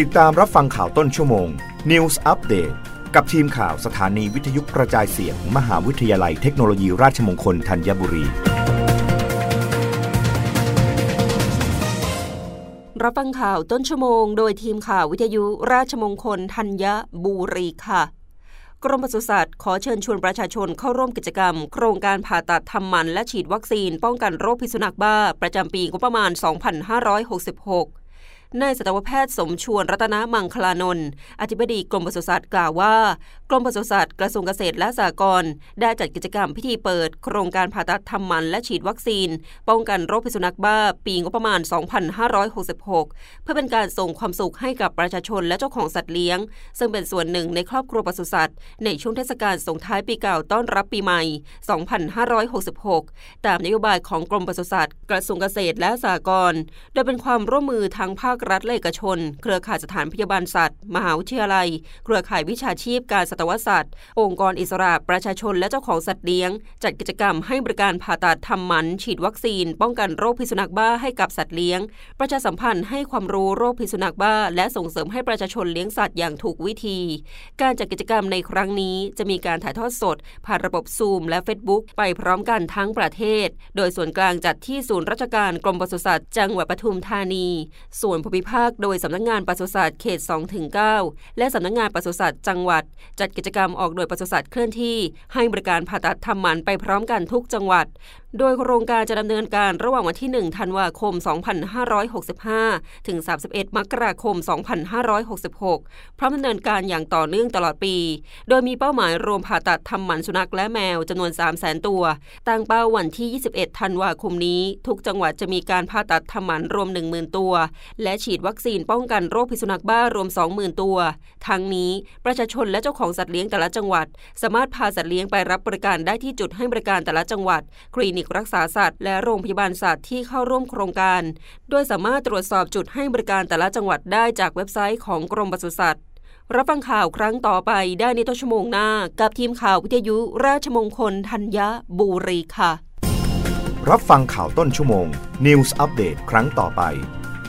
ติดตามรับฟังข่าวต้นชั่วโมง News Update กับทีมข่าวสถานีวิทยุกระจายเสียงมหาวิทยาลัยเทคโนโลยีราชมงคลธัญบุรี รับฟังข่าวต้นชั่วโมง โดยทีมข่าววิทยุราชมงคลธัญบุรีค่ะ กรมปศุสัตว์ขอเชิญชวนประชาชนเข้าร่วมกิจกรรม โครงการผ่าตัดทำหมันและฉีดวัคซีน ป้องกันโรคพิษสุนัขบ้า ประจำปีงบประมาณ 2566 นายสัตวแพทย์สมชวนรัตนมังคลานนท์อธิบดีกรมปศุสัตว์กล่าวว่า กรมปศุสัตว์กระทรวงเกษตรและสหกรณ์ได้จัดกิจกรรมพิธีเปิด โครงการผ่าตัดทำมันและฉีดวัคซีน ป้องกันโรคพิษสุนัขบ้า ปีงบประมาณ 2566 เพื่อเป็นการส่งความสุขให้กับประชาชนและเจ้าของสัตว์เลี้ยง ซึ่งเป็นส่วนหนึ่งในครอบครัวปศุสัตว์ในช่วงเทศกาลส่งท้ายปีเก่าต้อนรับปีใหม่ 2566 ตามนโยบายของกรมปศุสัตว์กระทรวงเกษตรและสหกรณ์โดยเป็นความร่วมมือทางภาครัฐและเอกชน เครือข่ายสถานพยาบาลสัตว์ มหาวิทยาลัย เครือข่ายวิชาชีพการสัตวศาสตร์องค์กรอิสระประชาชนและเจ้าของสัตว์เลี้ยง จัดกิจกรรมให้บริการผ่าตัดทำหมัน ฉีดวัคซีน ป้องกันโรคพิษสุนัขบ้าให้กับสัตว์เลี้ยง ประชาสัมพันธ์ให้ความรู้โรคพิษสุนัขบ้า และส่งเสริมให้ประชาชนเลี้ยงสัตว์อย่างถูกวิธี การจัดกิจกรรมในครั้งนี้จะมีการถ่ายทอดสด ผ่านระบบซูมและ Facebook ไปพร้อมกันทั้งประเทศ โดยส่วนกลางจัดที่ศูนย์ราชการกรมปศุสัตว์จังหวัดปทุมธานีส่วนภูมิภาค โดยสำนักงานปศุสัตว์เขต 2-9 และสำนักงานปศุสัตว์จังหวัด จัดกิจกรรมออกโดยปศุสัตว์เคลื่อนที่ ให้บริการผ่าตัดทำหมันไปพร้อมกันทุกจังหวัด โดยโครงการจะดำเนินการระหว่างวันที่ 1 ธันวาคม 2565 ถึง 31 มกราคม 2566 พร้อมดำเนินการอย่างต่อเนื่องตลอดปี โดยมีเป้าหมายรวมผ่าตัดทำหมันสุนัขและแมวจำนวน 300,000ตัว ตั้งเป้าวันที่ 21 ธันวาคมนี้ ทุกจังหวัดจะมีการผ่าตัดทำหมันรวม 10,000 ตัว และและฉีดวัคซีนป้องกันโรคพิษสุนัขบ้ารวม 20,000 ตัว ทั้งนี้ประชาชนและเจ้าของสัตว์เลี้ยงแต่ละจังหวัด สามารถพาสัตว์เลี้ยงไปรับบริการได้ที่จุดให้บริการแต่ละจังหวัด คลินิกรักษาสัตว์ และโรงพยาบาลสัตว์ที่เข้าร่วมโครงการ โดยสามารถตรวจสอบจุดให้บริการแต่ละจังหวัดได้จากเว็บไซต์ของกรมปศุสัตว์รับฟังข่าวครั้งต่อไปได้ในต้นชั่วโมงหน้า กับทีมข่าววิทยุราชมงคลธัญบุรีค่ะ รับฟังข่าวต้นชั่วโมง News อัปเดตครั้งต่อไป